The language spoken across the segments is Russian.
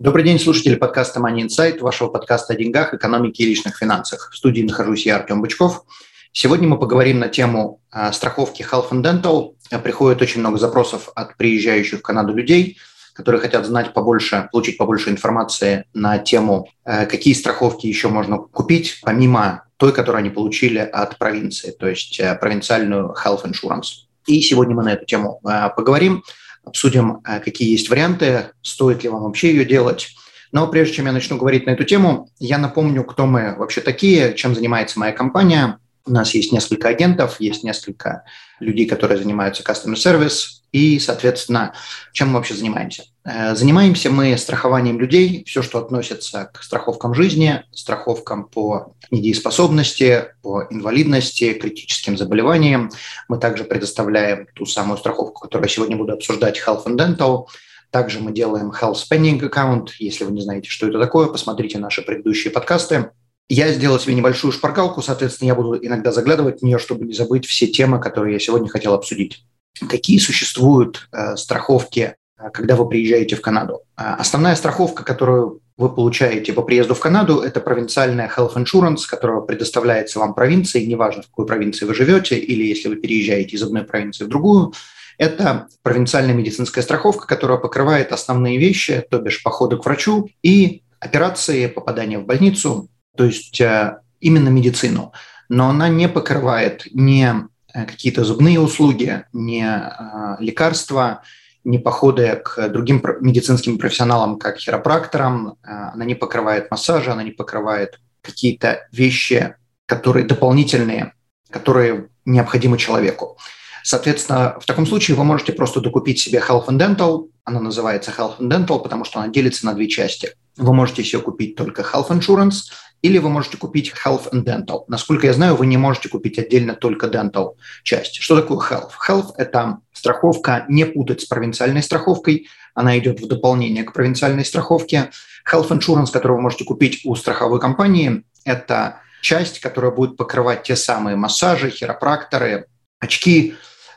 Добрый день, слушатели подкаста Money Insight, вашего подкаста о деньгах, экономике и личных финансах. В студии нахожусь я, Артем Бычков. Сегодня мы поговорим на тему а, страховки Health and Dental. Приходит очень много запросов от приезжающих в Канаду людей, которые хотят знать побольше, получить побольше информации на тему, а, какие страховки еще можно купить, помимо той, которую они получили от провинции, то есть а, провинциальную Health Insurance. И сегодня мы на эту тему поговорим обсудим, э, какие есть варианты, стоит ли вам вообще ее делать. Но прежде чем я начну говорить на эту тему, я напомню, кто мы вообще такие, чем занимается моя компания. У нас есть несколько агентов, есть несколько людей, которые занимаются customer service, и, соответственно, чем мы вообще занимаемся? Э, занимаемся мы страхованием людей, все, что относится к страховкам жизни, страховкам по недееспособности, по инвалидности, критическим заболеваниям. Мы также предоставляем ту самую страховку, которую я сегодня буду обсуждать, Health and Dental. Также мы делаем Health Spending Account. Если вы не знаете, что это такое, посмотрите наши предыдущие подкасты. Я сделал себе небольшую шпаргалку, соответственно, я буду иногда заглядывать в нее, чтобы не забыть все темы, которые я сегодня хотел обсудить. Какие существуют э, страховки, э, когда вы приезжаете в Канаду? Э, основная страховка, которую вы получаете по приезду в Канаду, это провинциальная health insurance, которая предоставляется вам провинцией, неважно, в какой провинции вы живете, или если вы переезжаете из одной провинции в другую, это провинциальная медицинская страховка, которая покрывает основные вещи, то бишь походы к врачу и операции, попадания в больницу, то есть именно медицину. Но она не покрывает не Э, какие-то зубные услуги, не э, лекарства, не походы к другим медицинским профессионалам, как хиропракторам, э, она не покрывает массажи, она не покрывает какие-то вещи, которые дополнительные, которые необходимы человеку. Соответственно, в таком случае вы можете просто докупить себе Health and Dental. Она называется Health and Dental, потому что она делится на две части. Вы можете себе купить только Health Insurance или вы можете купить Health and Dental. Насколько я знаю, вы не можете купить отдельно только Dental часть. Что такое Health? Health – это страховка, не путать с провинциальной страховкой. Она идет в дополнение к провинциальной страховке. Health Insurance, которую вы можете купить у страховой компании, это часть, которая будет покрывать те самые массажи, хиропракторы, очки.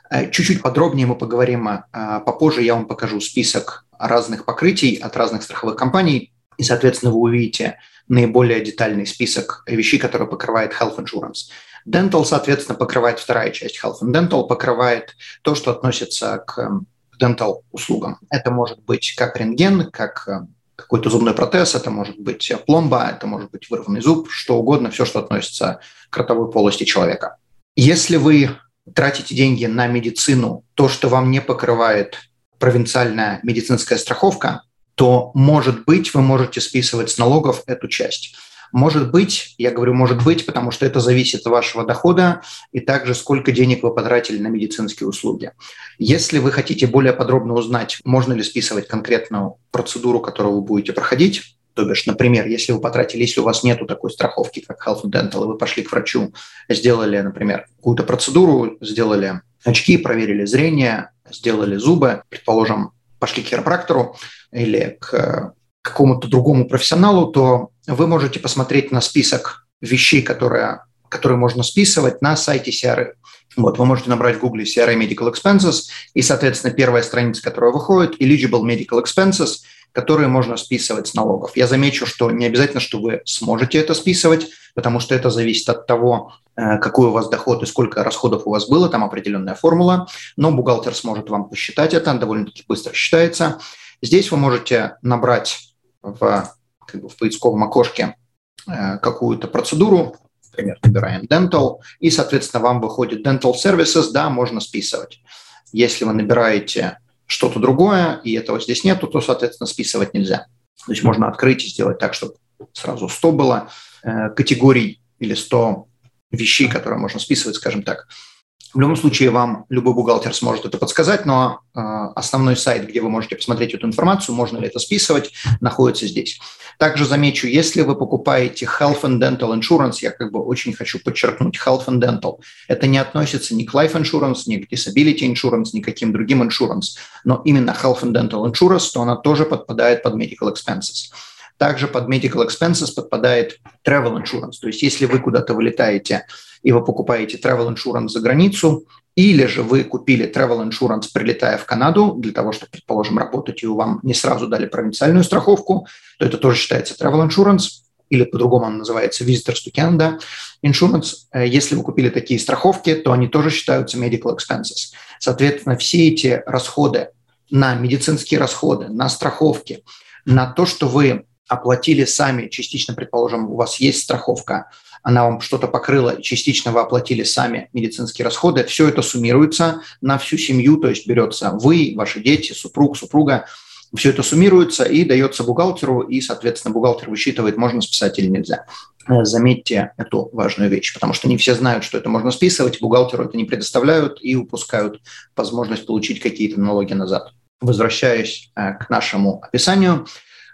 Э, чуть-чуть подробнее мы поговорим э, попозже. Я вам покажу список разных покрытий от разных страховых компаний. И, соответственно, вы увидите наиболее детальный список вещей, которые покрывает Health Insurance. Dental, соответственно, покрывает вторая часть Health and Dental, покрывает то, что относится к dental услугам. Это может быть как рентген, как э, какой-то зубной протез, это может быть пломба, это может быть вырванный зуб, что угодно, все, что относится к ротовой полости человека. Если вы тратите деньги на медицину, то, что вам не покрывает провинциальная медицинская страховка, то, может быть, вы можете списывать с налогов эту часть. Может быть, я говорю может быть, потому что это зависит от вашего дохода и также сколько денег вы потратили на медицинские услуги. Если вы хотите более подробно узнать, можно ли списывать конкретную процедуру, которую вы будете проходить, то бишь, например, если вы потратили, если у вас нет такой страховки, как Health Dental, и вы пошли к врачу, сделали, например, какую-то процедуру, сделали очки, проверили зрение, сделали зубы, предположим, пошли к хиропрактору или к какому-то другому профессионалу, то вы можете посмотреть на список вещей, которые, которые можно списывать на сайте CRA. Вот, вы можете набрать в Google CRA Medical Expenses, и, соответственно, первая страница, которая выходит, Eligible Medical Expenses, которые можно списывать с налогов. Я замечу, что не обязательно, что вы сможете это списывать, потому что это зависит от того, э, какой у вас доход и сколько расходов у вас было, там определенная формула, но бухгалтер сможет вам посчитать это, довольно-таки быстро считается. Здесь вы можете набрать в, как бы в поисковом окошке э, какую-то процедуру, например, набираем dental, и, соответственно, вам выходит dental services, да, можно списывать. Если вы набираете что-то другое, и этого здесь нету, то, соответственно, списывать нельзя. То есть можно открыть и сделать так, чтобы сразу 100 было категорий или 100 вещей, которые можно списывать, скажем так. В любом случае, вам любой бухгалтер сможет это подсказать, но э, основной сайт, где вы можете посмотреть эту информацию, можно ли это списывать, находится здесь. Также замечу, если вы покупаете Health and Dental Insurance, я как бы очень хочу подчеркнуть Health and Dental, это не относится ни к Life Insurance, ни к Disability Insurance, ни к каким другим insurance, но именно Health and Dental Insurance, то она тоже подпадает под Medical Expenses. Также под medical expenses подпадает travel insurance. То есть если вы куда-то вылетаете и вы покупаете travel insurance за границу, или же вы купили travel insurance, прилетая в Канаду, для того, чтобы, предположим, работать, и вам не сразу дали провинциальную страховку, то это тоже считается travel insurance, или по-другому он называется Visitors to Canada Insurance. Э, если вы купили такие страховки, то они тоже считаются medical expenses. Соответственно, все эти расходы на медицинские расходы, на страховки, на то, что вы оплатили сами, частично, предположим, у вас есть страховка, она вам что-то покрыла, частично вы оплатили сами медицинские расходы, все это суммируется на всю семью, то есть берется вы, ваши дети, супруг, супруга, все это суммируется и дается бухгалтеру, и, соответственно, бухгалтер высчитывает, можно списать или нельзя. Э, заметьте эту важную вещь, потому что не все знают, что это можно списывать, бухгалтеру это не предоставляют и упускают возможность получить какие-то налоги назад. Возвращаясь э, к нашему описанию,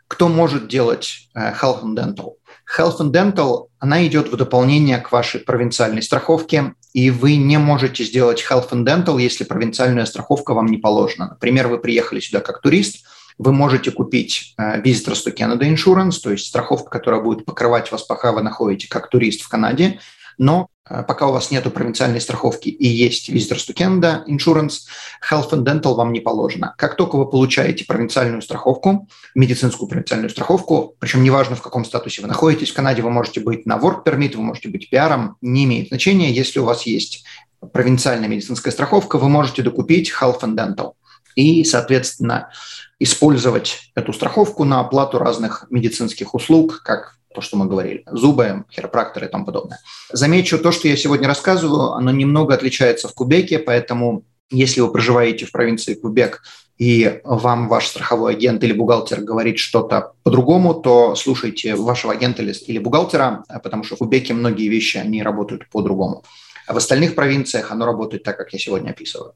кто может делать э, Health and Dental? Health and Dental, она идет в дополнение к вашей провинциальной страховке, и вы не можете сделать Health and Dental, если провинциальная страховка вам не положена. Например, вы приехали сюда как турист, вы можете купить э, Visitors to Canada Insurance, то есть страховка, которая будет покрывать вас, пока вы находитесь как турист в Канаде, но э, пока у вас нет провинциальной страховки и есть Visitors to Canada Insurance, Health and Dental вам не положено. Как только вы получаете провинциальную страховку, медицинскую провинциальную страховку, причем неважно, в каком статусе вы находитесь, в Канаде вы можете быть на work permit, вы можете быть пиаром, не имеет значения, если у вас есть провинциальная медицинская страховка, вы можете докупить Health and Dental и, соответственно, использовать эту страховку на оплату разных медицинских услуг, как то, что мы говорили, зубы, хиропракторы и тому подобное. Замечу, то, что я сегодня рассказываю, оно немного отличается в Кубеке, поэтому если вы проживаете в провинции Кубек, и вам ваш страховой агент или бухгалтер говорит что-то по-другому, то слушайте вашего агента или, бухгалтера, потому что в Кубеке многие вещи, они работают по-другому. А в остальных провинциях оно работает так, как я сегодня описываю.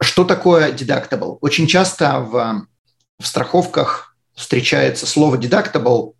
Что такое deductible? Очень часто в, в страховках встречается слово deductible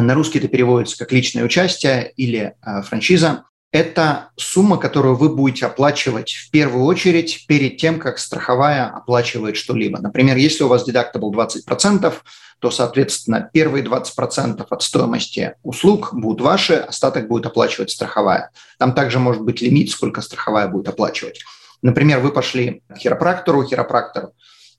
на русский это переводится как личное участие или э, франшиза. Это сумма, которую вы будете оплачивать в первую очередь перед тем, как страховая оплачивает что-либо. Например, если у вас deductible 20%, то, соответственно, первые 20% от стоимости услуг будут ваши, остаток будет оплачивать страховая. Там также может быть лимит, сколько страховая будет оплачивать. Например, вы пошли к хиропрактору, хиропрактор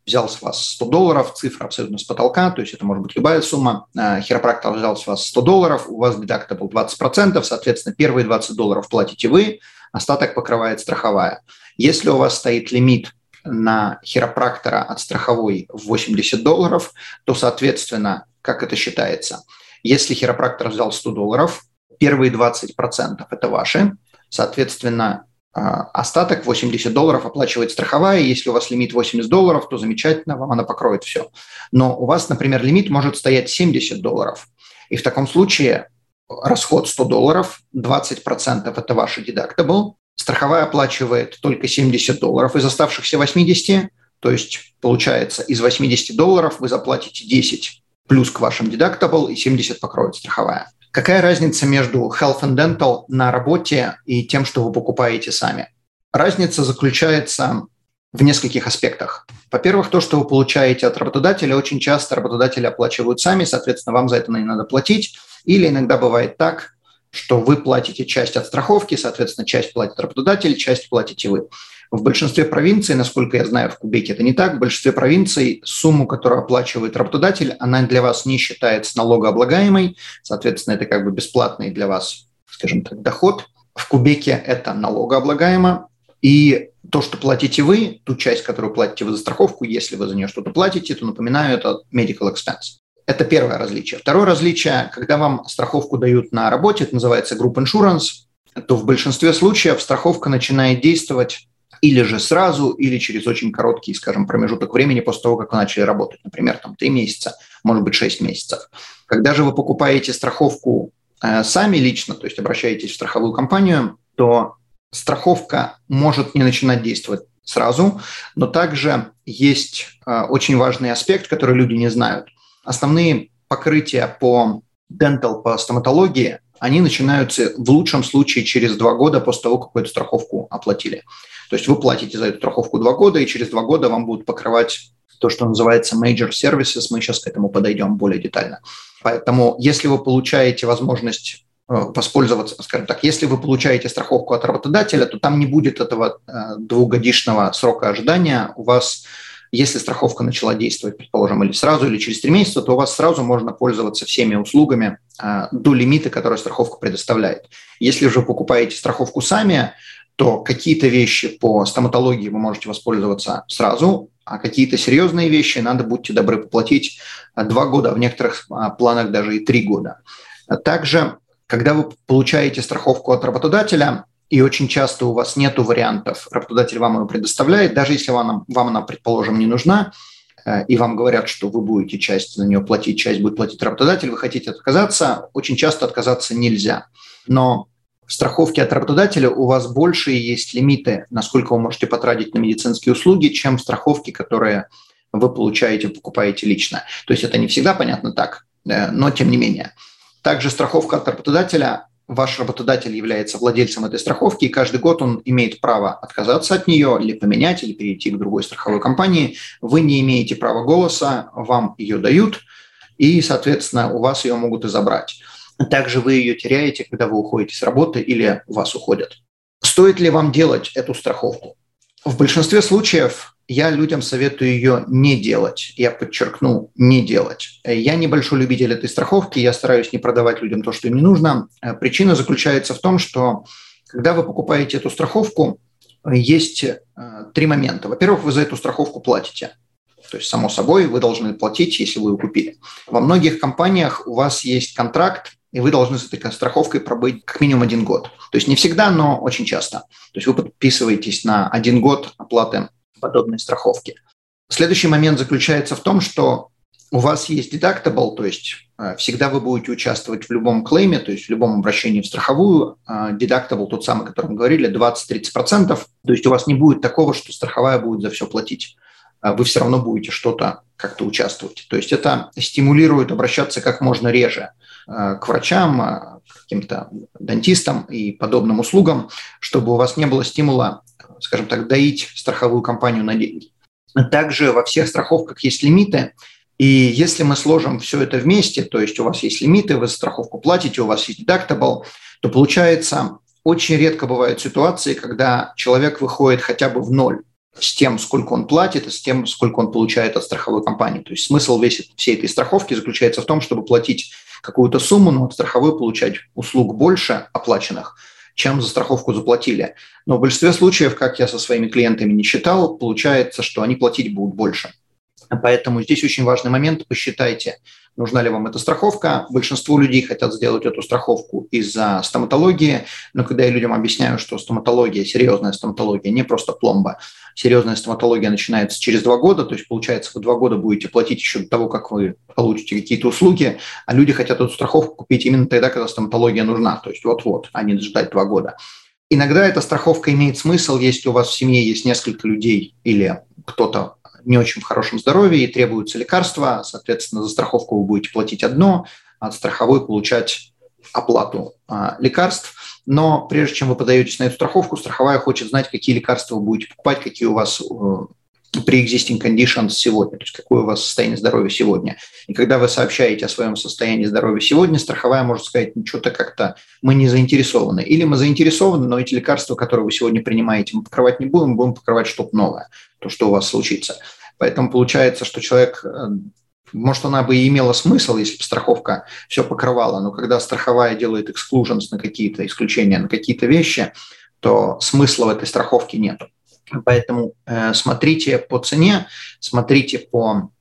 взял с вас 100 долларов, цифра абсолютно с потолка, то есть это может быть любая сумма. Э, хиропрактор взял с вас 100 долларов, у вас был 20%, соответственно, первые 20 долларов платите вы, остаток покрывает страховая. Если у вас стоит лимит на хиропрактора от страховой в 80 долларов, то, соответственно, как это считается? Если хиропрактор взял 100 долларов, первые 20% это ваши, соответственно, а, остаток 80 долларов оплачивает страховая. Если у вас лимит 80 долларов, то замечательно, вам она покроет все. Но у вас, например, лимит может стоять 70 долларов. И в таком случае расход 100 долларов, 20% это ваш deductible. Страховая оплачивает только 70 долларов из оставшихся 80. То есть, получается, из 80 долларов вы заплатите 10 плюс к вашим deductible и 70 покроет страховая. Какая разница между Health and Dental на работе и тем, что вы покупаете сами? Разница заключается в нескольких аспектах. Во-первых, то, что вы получаете от работодателя, очень часто работодатели оплачивают сами, соответственно, вам за это не надо платить. Или иногда бывает так, что вы платите часть от страховки, соответственно, часть платит работодатель, часть платите вы. В большинстве провинций, насколько я знаю, в Кубеке это не так, в большинстве провинций сумму, которую оплачивает работодатель, она для вас не считается налогооблагаемой, соответственно, это как бы бесплатный для вас, скажем так, доход. В Кубеке это налогооблагаемо, и то, что платите вы, ту часть, которую платите вы за страховку, если вы за нее что-то платите, то, напоминаю, это medical expense. Это первое различие. Второе различие, когда вам страховку дают на работе, это называется group insurance, то в большинстве случаев страховка начинает действовать или же сразу, или через очень короткий, скажем, промежуток времени после того, как вы начали работать, например, там 3 месяца, может быть, 6 месяцев. Когда же вы покупаете страховку э, сами лично, то есть обращаетесь в страховую компанию, то страховка может не начинать действовать сразу, но также есть э, очень важный аспект, который люди не знают. Основные покрытия по dental, по стоматологии, они начинаются в лучшем случае через два года после того, как эту страховку оплатили. То есть вы платите за эту страховку два года, и через два года вам будут покрывать то, что называется major services. Мы сейчас к этому подойдем более детально. Поэтому, если вы получаете возможность э, воспользоваться, скажем так, если вы получаете страховку от работодателя, то там не будет этого э, двухгодичного срока ожидания. У вас если страховка начала действовать, предположим, или сразу, или через три месяца, то у вас сразу можно пользоваться всеми услугами а, до лимита, который страховка предоставляет. Если же покупаете страховку сами, то какие-то вещи по стоматологии вы можете воспользоваться сразу, а какие-то серьезные вещи надо, будьте добры, поплатить а, два года, а в некоторых а, планах даже и три года. Также, когда вы получаете страховку от работодателя, и очень часто у вас нет вариантов, работодатель вам ее предоставляет, даже если вам, вам она, предположим, не нужна, э, и вам говорят, что вы будете часть за нее платить, часть будет платить работодатель, вы хотите отказаться, очень часто отказаться нельзя. Но страховке от работодателя у вас больше есть лимиты, насколько вы можете потратить на медицинские услуги, чем в страховке, которые вы получаете, покупаете лично. То есть это не всегда понятно так, э, но тем не менее. Также страховка от работодателя ваш работодатель является владельцем этой страховки, и каждый год он имеет право отказаться от нее или поменять, или перейти к другой страховой компании. Вы не имеете права голоса, вам ее дают, и, соответственно, у вас ее могут и забрать. Также вы ее теряете, когда вы уходите с работы или вас уходят. Стоит ли вам делать эту страховку? В большинстве случаев я людям советую ее не делать. Я подчеркну, не делать. Я небольшой любитель этой страховки, я стараюсь не продавать людям то, что им не нужно. Э, причина заключается в том, что когда вы покупаете эту страховку, есть э, три момента. Во-первых, вы за эту страховку платите. То есть, само собой, вы должны платить, если вы ее купили. Во многих компаниях у вас есть контракт, и вы должны с этой страховкой пробыть как минимум один год. То есть не всегда, но очень часто. То есть вы подписываетесь на один год оплаты подобной страховки. Следующий момент заключается в том, что у вас есть deductible, то есть э, всегда вы будете участвовать в любом клейме, то есть в любом обращении в страховую. Э, deductible, тот самый, о котором говорили, 20-30%. То есть у вас не будет такого, что страховая будет за все платить. Э, вы все равно будете что-то как-то участвовать. То есть это стимулирует обращаться как можно реже к врачам, к каким-то дантистам и подобным услугам, чтобы у вас не было стимула скажем так, доить страховую компанию на деньги. Также во всех страховках есть лимиты, и если мы сложим все это вместе, то есть у вас есть лимиты, вы страховку платите, у вас есть deductible, то получается очень редко бывают ситуации, когда человек выходит хотя бы в ноль с тем, сколько он платит, и с тем, сколько он получает от страховой компании. То есть смысл весь, всей этой страховки заключается в том, чтобы платить какую-то сумму, но от страховой получать услуг больше оплаченных – чем за страховку заплатили. Но в большинстве случаев, как я со своими клиентами не считал, получается, что они платить будут больше. Поэтому здесь очень важный момент. Посчитайте, нужна ли вам эта страховка. Большинство людей хотят сделать эту страховку из-за стоматологии, но когда я людям объясняю, что стоматология, серьезная стоматология, не просто пломба, серьезная стоматология начинается через два года, то есть, получается, вы два года будете платить еще до того, как вы получите какие-то услуги, а люди хотят эту страховку купить именно тогда, когда стоматология нужна, то есть вот-вот, а не ждать два года. Иногда эта страховка имеет смысл, если у вас в семье есть несколько людей или кто-то не очень в хорошем здоровье и требуются лекарства, соответственно, за страховку вы будете платить одно, а от страховой получать оплату а, лекарств. Но прежде чем вы подаетесь на эту страховку, страховая хочет знать, какие лекарства вы будете покупать, какие у вас pre-existing conditions сегодня, то есть какое у вас состояние здоровья сегодня. И когда вы сообщаете о своем состоянии здоровья сегодня, страховая может сказать, ну что-то как-то мы не заинтересованы. Или мы заинтересованы, но эти лекарства, которые вы сегодня принимаете, мы покрывать не будем, будем покрывать что-то новое, то, что у вас случится. Поэтому получается, что человек, э, может, она бы и имела смысл, если бы страховка все покрывала, но когда страховая делает exclusions на какие-то исключения, на какие-то вещи, то смысла в этой страховке нету. Поэтому э, смотрите по цене, смотрите по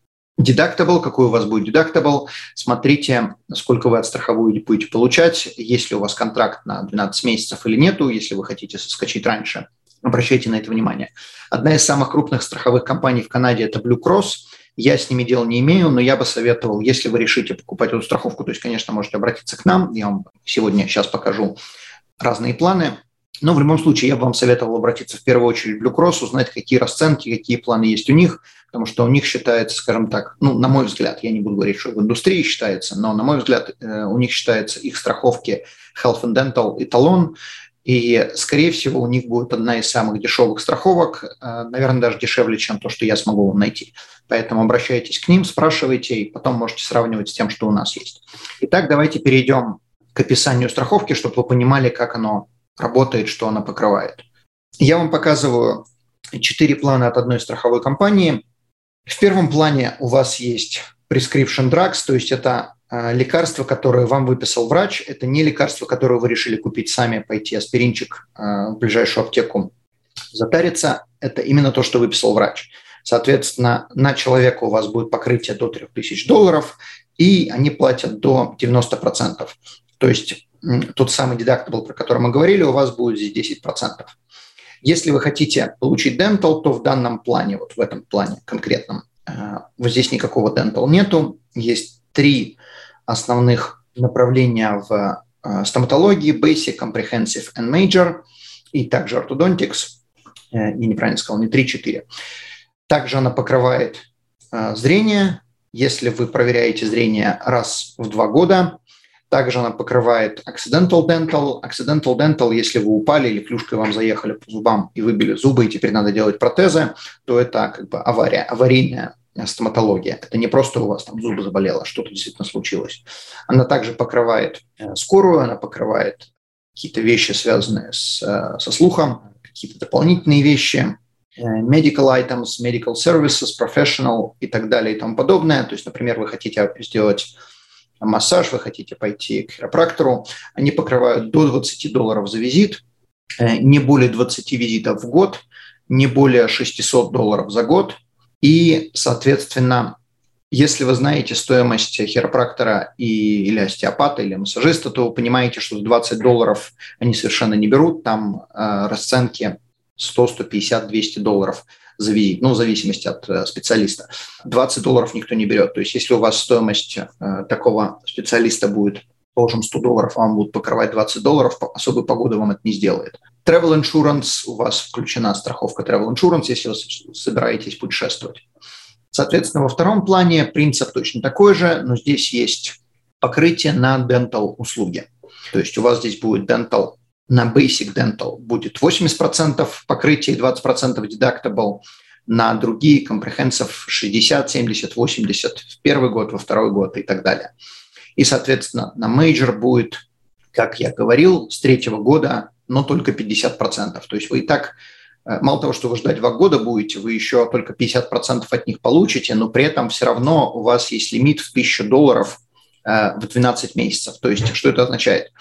deductible, какой у вас будет deductible, смотрите, сколько вы от страховой будете получать, если у вас контракт на 12 месяцев или нету, если вы хотите соскочить раньше, обращайте на это внимание. Одна из самых крупных страховых компаний в Канаде – это Blue Cross. Я с ними дел не имею, но я бы советовал, если вы решите покупать эту страховку, то есть, конечно, можете обратиться к нам, я вам сегодня сейчас покажу разные планы – Но в любом случае я бы вам советовал обратиться в первую очередь в Cross, узнать, какие расценки, какие планы есть у них, потому что у них считается, скажем так, ну, на мой взгляд, я не буду говорить, что в индустрии считается, но, на мой взгляд, э, у них считается их страховки Health and Dental эталон, и, скорее всего, у них будет одна из самых дешевых страховок, э, наверное, даже дешевле, чем то, что я смогу вам найти. Поэтому обращайтесь к ним, спрашивайте, и потом можете сравнивать с тем, что у нас есть. Итак, давайте перейдем к описанию страховки, чтобы вы понимали, как оно работает, что она покрывает. Я вам показываю четыре плана от одной страховой компании. В первом плане у вас есть prescription drugs, то есть это э, лекарство, которое вам выписал врач. Это не лекарство, которое вы решили купить сами, пойти аспиринчик э, в ближайшую аптеку затариться. Это именно то, что выписал врач. Соответственно, на человека у вас будет покрытие до 3000 долларов, и они платят до 90%. То есть тот самый deductible, про который мы говорили, у вас будет здесь 10%. Если вы хотите получить dental, то в данном плане, вот в этом плане конкретном, э, вот здесь никакого dental нету. Есть три основных направления в э, стоматологии, basic, comprehensive and major, и также orthodontics. Я э, неправильно сказал, не 3-4. Также она покрывает зрение, если вы проверяете зрение раз в два года, также она покрывает accidental dental. Accidental dental, если вы упали или клюшкой вам заехали по зубам и выбили зубы, и теперь надо делать протезы, то это как бы авария, аварийная стоматология. Это не просто у вас там зубы заболело, что-то действительно случилось. Она также покрывает э, скорую, она покрывает какие-то вещи, связанные с, э, со слухом, какие-то дополнительные вещи, э, medical items, medical services, professional и так далее и тому подобное. То есть, например, вы хотите сделать массаж, вы хотите пойти к хиропрактору, они покрывают до 20 долларов за визит, э, не более 20 визитов в год, не более 600 долларов за год. И, соответственно, если вы знаете стоимость хиропрактора и, или остеопата, или массажиста, то вы понимаете, что 20 долларов они совершенно не берут, там э, расценки 100, 150, 200 долларов – за визит, ну, в зависимости от э, специалиста. 20 долларов никто не берет. То есть если у вас стоимость э, такого специалиста будет, положим, 100 долларов, вам будут покрывать 20 долларов, особой погоды вам это не сделает. Travel Insurance, у вас включена страховка Travel Insurance, если вы собираетесь путешествовать. Соответственно, во втором плане принцип точно такой же, но здесь есть покрытие на dental услуги. То есть у вас здесь будет dental на Basic Dental будет 80% покрытия и 20% deductible, на другие Comprehensive 60, 70, 80 в первый год, во второй год и так далее. И, соответственно, на Major будет, как я говорил, с третьего года, но только 50%. То есть вы и так, э, мало того, что вы ждать два года будете, вы еще только 50% от них получите, но при этом все равно у вас есть лимит в 1000 долларов э, в 12 месяцев. То есть что это означает?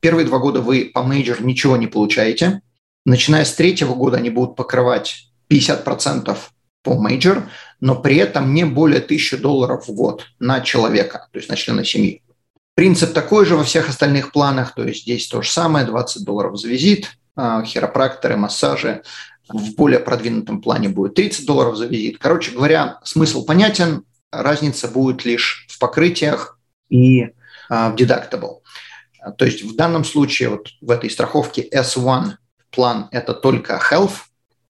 Первые два года вы по major ничего не получаете. Начиная с третьего года они будут покрывать 50% по major, но при этом не более 1000 долларов в год на человека, то есть на члена семьи. Принцип такой же во всех остальных планах, то есть здесь то же самое, 20 долларов за визит, а, хиропракторы, массажи. В более продвинутом плане будет 30 долларов за визит. Короче говоря, смысл понятен, разница будет лишь в покрытиях и а, в deductible. То есть в данном случае вот в этой страховке S1 план – это только health,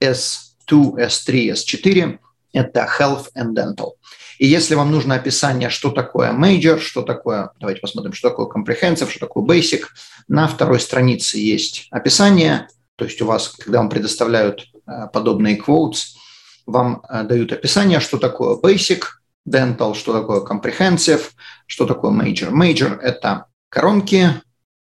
S2, S3, S4 – это health and dental. И если вам нужно описание, что такое major, что такое, давайте посмотрим, что такое comprehensive, что такое basic, на второй странице есть описание, то есть у вас, когда вам предоставляют э, подобные quotes, вам э, дают описание, что такое basic dental, что такое comprehensive, что такое major. Major – это коронки,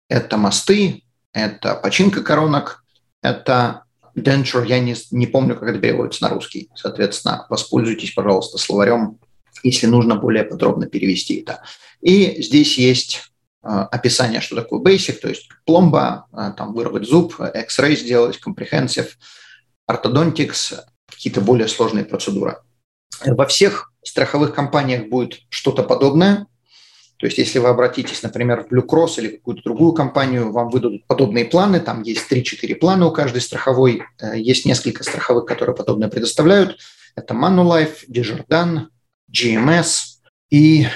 это мосты, это починка коронок, это denture, я не, не помню, как это переводится на русский. Соответственно, воспользуйтесь, пожалуйста, словарем, если нужно более подробно перевести это. И здесь есть э, описание, что такое basic, то есть пломба, э, там вырвать зуб, X-ray сделать, comprehensive, orthodontics, какие-то более сложные процедуры. Во всех страховых компаниях будет что-то подобное, то есть если вы обратитесь, например, в Blue Cross или какую-то другую компанию, вам выдадут подобные планы, там есть 3-4 плана у каждой страховой, э, есть несколько страховых, которые подобное предоставляют. Это Manulife, Desjardins, GMS и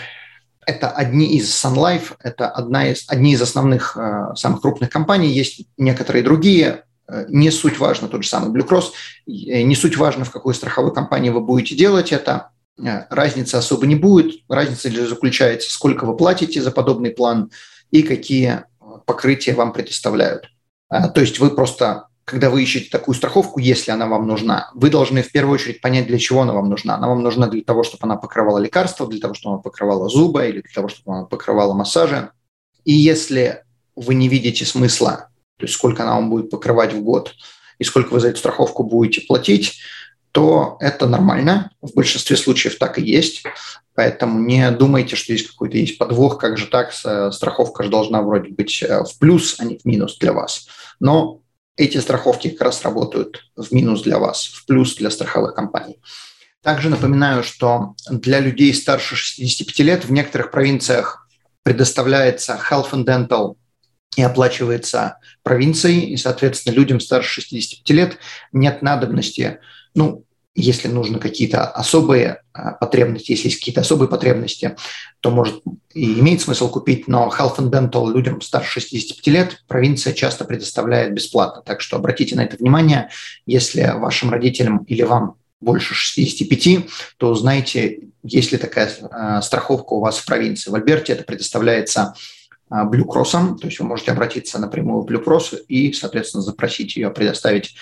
это одни из Sun Life, это одна из, одни из основных, э, самых крупных компаний. Есть некоторые другие, не суть важно, тот же самый Blue Cross, не суть важно, в какой страховой компании вы будете делать это, разницы особо не будет. Разница лишь заключается, сколько вы платите за подобный план и какие покрытия вам предоставляют. То есть вы просто когда вы ищете такую страховку, если она вам нужна, вы должны в первую очередь понять, для чего она вам нужна. Она вам нужна для того, чтобы она покрывала лекарства, для того, чтобы она покрывала зубы или для того, чтобы она покрывала массажи. И если вы не видите смысла, то есть сколько она вам будет покрывать в год и сколько вы за эту страховку будете платить, то это нормально. В большинстве случаев так и есть. Поэтому не думайте, что здесь какой-то есть подвох, как же так, страховка же должна вроде быть э, в плюс, а не в минус для вас. Но эти страховки как раз работают в минус для вас, в плюс для страховых компаний. Также напоминаю, что для людей старше 65 лет в некоторых провинциях предоставляется health and dental и оплачивается провинцией, и, соответственно, людям старше 65 лет нет надобности, ну, если нужны какие-то особые а, потребности, если есть какие-то особые потребности, то может и имеет смысл купить, но Health and Dental людям старше 65 лет провинция часто предоставляет бесплатно. Так что обратите на это внимание. Если вашим родителям или вам больше 65, то узнайте, есть ли такая э, страховка у вас в провинции. В Альберте это предоставляется э, Blue Cross, то есть вы можете обратиться напрямую в Cross и, соответственно, запросить ее предоставить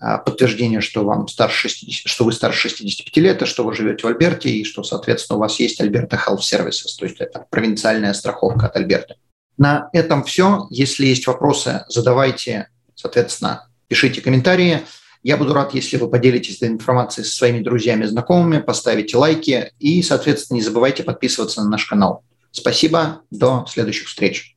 подтверждение, что, вам старше 60, что вы старше 65 лет, и что вы живете в Альберте, и что, соответственно, у вас есть Альберта Health Services, то есть это провинциальная страховка от Альберта. На этом все. Если есть вопросы, задавайте, соответственно, пишите комментарии. Я буду рад, если вы поделитесь этой информацией со своими друзьями, знакомыми, поставите лайки и, соответственно, не забывайте подписываться на наш канал. Спасибо, до следующих встреч.